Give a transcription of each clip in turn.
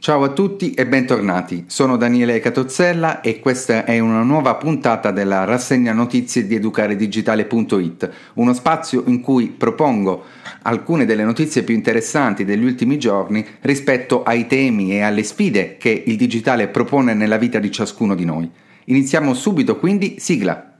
Ciao a tutti e bentornati, sono Daniele Catozzella e questa è una nuova puntata della rassegna notizie di educaredigitale.it, uno spazio in cui propongo alcune delle notizie più interessanti degli ultimi giorni rispetto ai temi e alle sfide che il digitale propone nella vita di ciascuno di noi. Iniziamo subito quindi, sigla!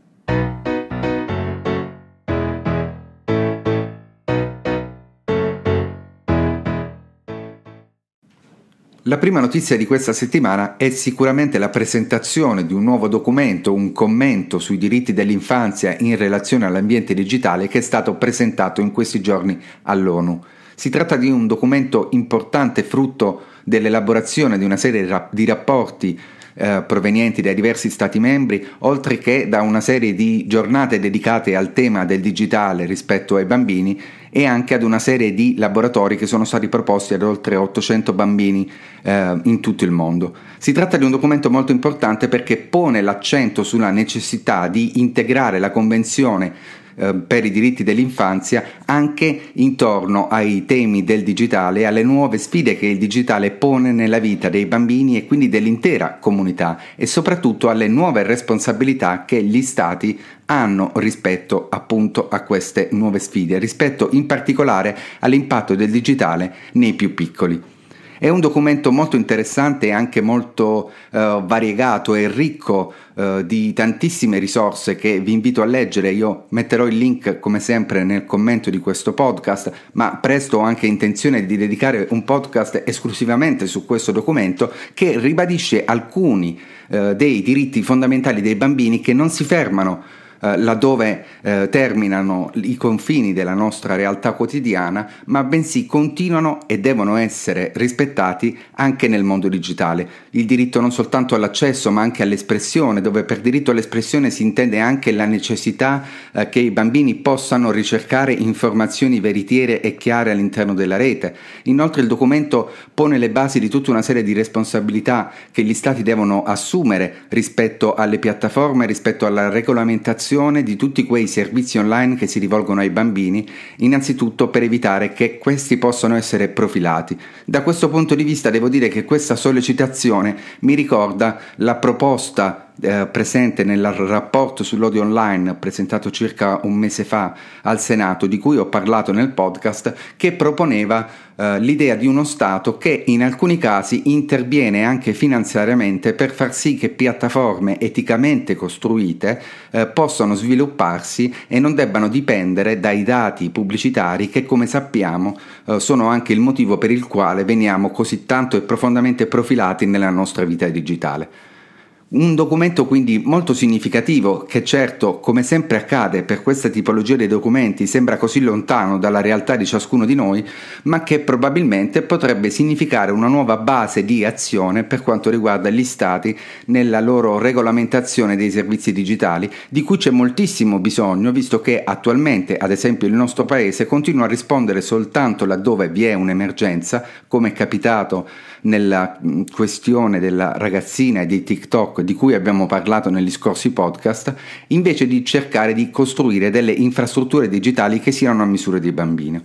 La prima notizia di questa settimana è sicuramente la presentazione di un nuovo documento, un commento sui diritti dell'infanzia in relazione all'ambiente digitale che è stato presentato in questi giorni all'ONU. Si tratta di un documento importante frutto dell'elaborazione di una serie di rapporti eh, provenienti dai diversi Stati membri, oltre che da una serie di giornate dedicate al tema del digitale rispetto ai bambini e anche ad una serie di laboratori che sono stati proposti ad oltre 800 bambini eh, in tutto il mondo. Si tratta di un documento molto importante perché pone l'accento sulla necessità di integrare la Convenzione eh, per i diritti dell'infanzia anche intorno ai temi del digitale e alle nuove sfide che il digitale pone nella vita dei bambini e quindi dell'intera comunità e soprattutto alle nuove responsabilità che gli stati hanno rispetto appunto a queste nuove sfide, rispetto in particolare all'impatto del digitale nei più piccoli. È un documento molto interessante e anche molto eh, variegato e ricco eh, di tantissime risorse che vi invito a leggere. Io metterò il link come sempre nel commento di questo podcast, ma presto ho anche intenzione di dedicare un podcast esclusivamente su questo documento che ribadisce alcuni eh, dei diritti fondamentali dei bambini che non si fermano eh, laddove eh, terminano i confini della nostra realtà quotidiana, ma bensì continuano e devono essere rispettati anche nel mondo digitale. Il diritto non soltanto all'accesso, ma anche all'espressione, dove per diritto all'espressione si intende anche la necessità eh, che i bambini possano ricercare informazioni veritiere e chiare all'interno della rete. Inoltre il documento pone le basi di tutta una serie di responsabilità che gli stati devono assumere rispetto alle piattaforme, rispetto alla regolamentazione di tutti quei servizi online che si rivolgono ai bambini, innanzitutto per evitare che questi possano essere profilati. Da questo punto di vista devo dire che questa sollecitazione mi ricorda la proposta eh, presente nel rapporto sull'odio online presentato circa un mese fa al Senato, di cui ho parlato nel podcast, che proponeva eh, l'idea di uno Stato che in alcuni casi interviene anche finanziariamente per far sì che piattaforme eticamente costruite eh, possano svilupparsi e non debbano dipendere dai dati pubblicitari che come sappiamo eh, sono anche il motivo per il quale veniamo così tanto e profondamente profilati nella nostra vita digitale. Un documento quindi molto significativo che certo, come sempre accade per questa tipologia di documenti, sembra così lontano dalla realtà di ciascuno di noi, ma che probabilmente potrebbe significare una nuova base di azione per quanto riguarda gli stati nella loro regolamentazione dei servizi digitali, di cui c'è moltissimo bisogno, visto che attualmente, ad esempio, il nostro paese continua a rispondere soltanto laddove vi è un'emergenza, come è capitato nella questione della ragazzina e di TikTok di cui abbiamo parlato negli scorsi podcast, invece di cercare di costruire delle infrastrutture digitali che siano a misura di bambino.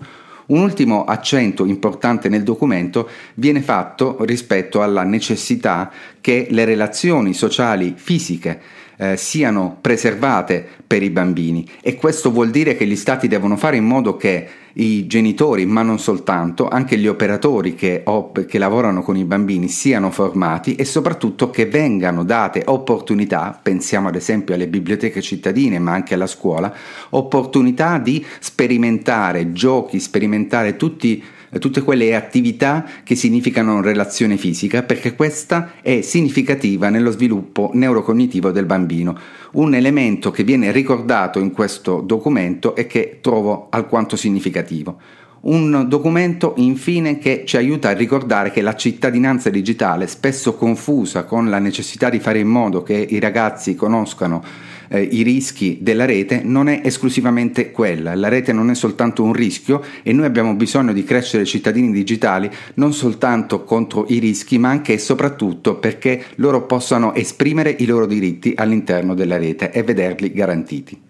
Un ultimo accento importante nel documento viene fatto rispetto alla necessità che le relazioni sociali fisiche eh, siano preservate per i bambini. E questo vuol dire che gli stati devono fare in modo che i genitori, ma non soltanto, anche gli operatori che, op- che lavorano con i bambini siano formati e soprattutto che vengano date opportunità, pensiamo ad esempio alle biblioteche cittadine, ma anche alla scuola, opportunità di sperimentare giochi, sperimentare tutti tutte quelle attività che significano relazione fisica, perché questa è significativa nello sviluppo neurocognitivo del bambino. Un elemento che viene ricordato in questo documento e che trovo alquanto significativo. Un documento infine che ci aiuta a ricordare che la cittadinanza digitale, spesso confusa con la necessità di fare in modo che i ragazzi conoscano eh, i rischi della rete non è esclusivamente quella. La rete non è soltanto un rischio e noi abbiamo bisogno di crescere cittadini digitali non soltanto contro i rischi, ma anche e soprattutto perché loro possano esprimere i loro diritti all'interno della rete e vederli garantiti.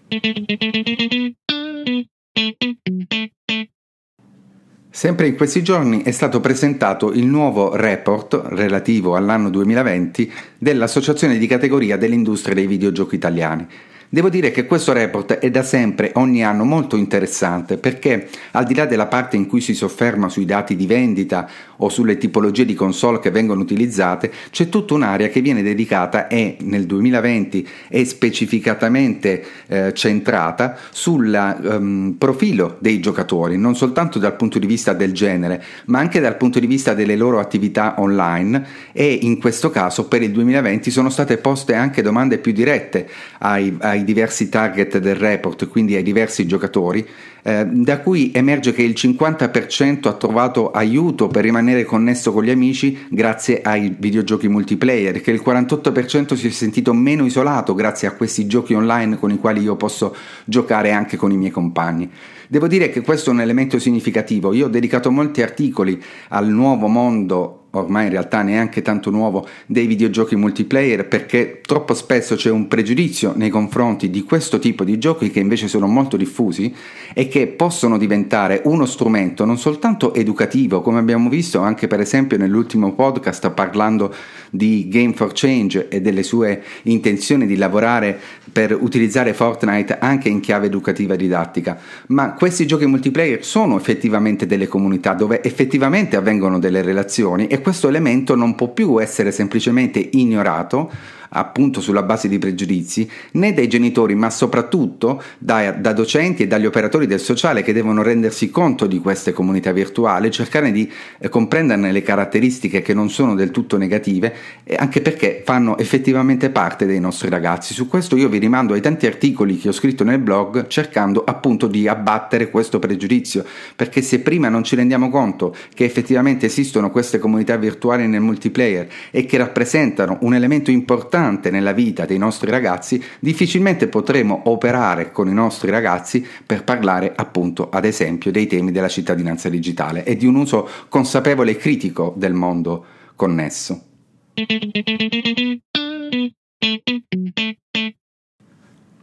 Sempre in questi giorni è stato presentato il nuovo report relativo all'anno 2020 dell'Associazione di categoria dell'industria dei videogiochi italiani. Devo dire che questo report è da sempre, ogni anno, molto interessante perché al di là della parte in cui si sofferma sui dati di vendita o sulle tipologie di console che vengono utilizzate, c'è tutta un'area che viene dedicata e nel 2020 è specificatamente eh, centrata sul um, profilo dei giocatori, non soltanto dal punto di vista del genere, ma anche dal punto di vista delle loro attività online e in questo caso per il 2020 sono state poste anche domande più dirette ai, ai ai diversi target del report, quindi ai diversi giocatori, eh, da cui emerge che il 50% ha trovato aiuto per rimanere connesso con gli amici grazie ai videogiochi multiplayer, che il 48% si è sentito meno isolato grazie a questi giochi online con i quali io posso giocare anche con i miei compagni. Devo dire che questo è un elemento significativo, io ho dedicato molti articoli al nuovo mondo ormai in realtà neanche tanto nuovo, dei videogiochi multiplayer perché troppo spesso c'è un pregiudizio nei confronti di questo tipo di giochi che invece sono molto diffusi e che possono diventare uno strumento non soltanto educativo, come abbiamo visto anche per esempio nell'ultimo podcast parlando di Game for Change e delle sue intenzioni di lavorare per utilizzare Fortnite anche in chiave educativa e didattica, ma questi giochi multiplayer sono effettivamente delle comunità dove effettivamente avvengono delle relazioni e questo elemento non può più essere semplicemente ignorato appunto sulla base di pregiudizi, né dai genitori, ma soprattutto da, da, docenti e dagli operatori del sociale che devono rendersi conto di queste comunità virtuali, cercare di eh, comprenderne le caratteristiche che non sono del tutto negative, anche perché fanno effettivamente parte dei nostri ragazzi. Su questo io vi rimando ai tanti articoli che ho scritto nel blog cercando appunto di abbattere questo pregiudizio, perché se prima non ci rendiamo conto che effettivamente esistono queste comunità virtuali nel multiplayer e che rappresentano un elemento importante importante nella vita dei nostri ragazzi, difficilmente potremo operare con i nostri ragazzi per parlare appunto ad esempio dei temi della cittadinanza digitale e di un uso consapevole e critico del mondo connesso.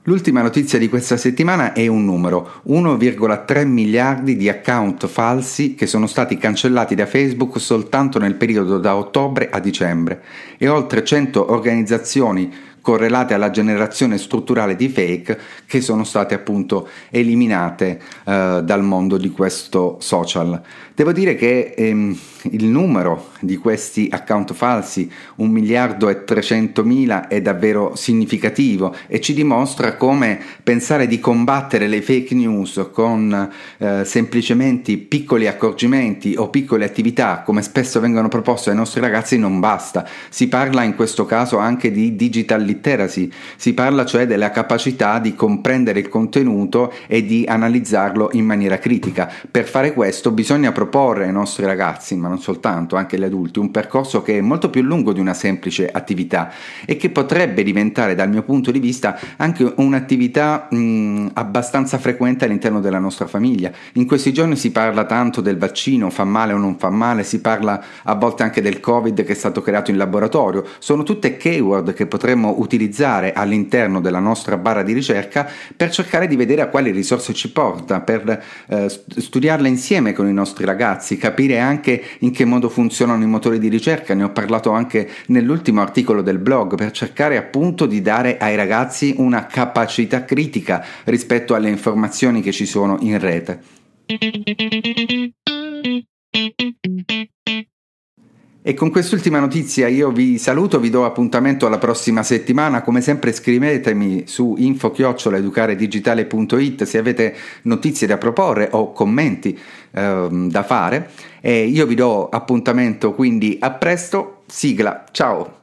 L'ultima notizia di questa settimana è un numero, 1,3 miliardi di account falsi che sono stati cancellati da Facebook soltanto nel periodo da ottobre a dicembre e oltre 100 organizzazioni correlate alla generazione strutturale di fake che sono state appunto eliminate eh, dal mondo di questo social. Devo dire che ehm, il numero di questi account falsi, 1 miliardo e 300 mila, è davvero significativo e ci dimostra come pensare di combattere le fake news con eh, semplicemente piccoli accorgimenti o piccole attività, come spesso vengono proposte ai nostri ragazzi, non basta. Si parla in questo caso anche di digital literacy, si parla cioè della capacità di comprendere il contenuto e di analizzarlo in maniera critica. Per fare questo bisogna proporre ai nostri ragazzi, ma non soltanto, anche agli adulti, un percorso che è molto più lungo di una semplice attività e che potrebbe diventare dal mio punto di vista anche un'attività mh, abbastanza frequente all'interno della nostra famiglia. In questi giorni si parla tanto del vaccino, fa male o non fa male, si parla a volte anche del Covid che è stato creato in laboratorio, sono tutte keyword che potremmo utilizzare all'interno della nostra barra di ricerca per cercare di vedere a quali risorse ci porta, per eh, studiarle insieme con i nostri ragazzi capire anche in che modo funzionano i motori di ricerca, ne ho parlato anche nell'ultimo articolo del blog, per cercare appunto di dare ai ragazzi una capacità critica rispetto alle informazioni che ci sono in rete. E con quest'ultima notizia io vi saluto, vi do appuntamento alla prossima settimana, come sempre scrivetemi su info-educaredigitale.it se avete notizie da proporre o commenti ehm, da fare e io vi do appuntamento quindi a presto, sigla, ciao!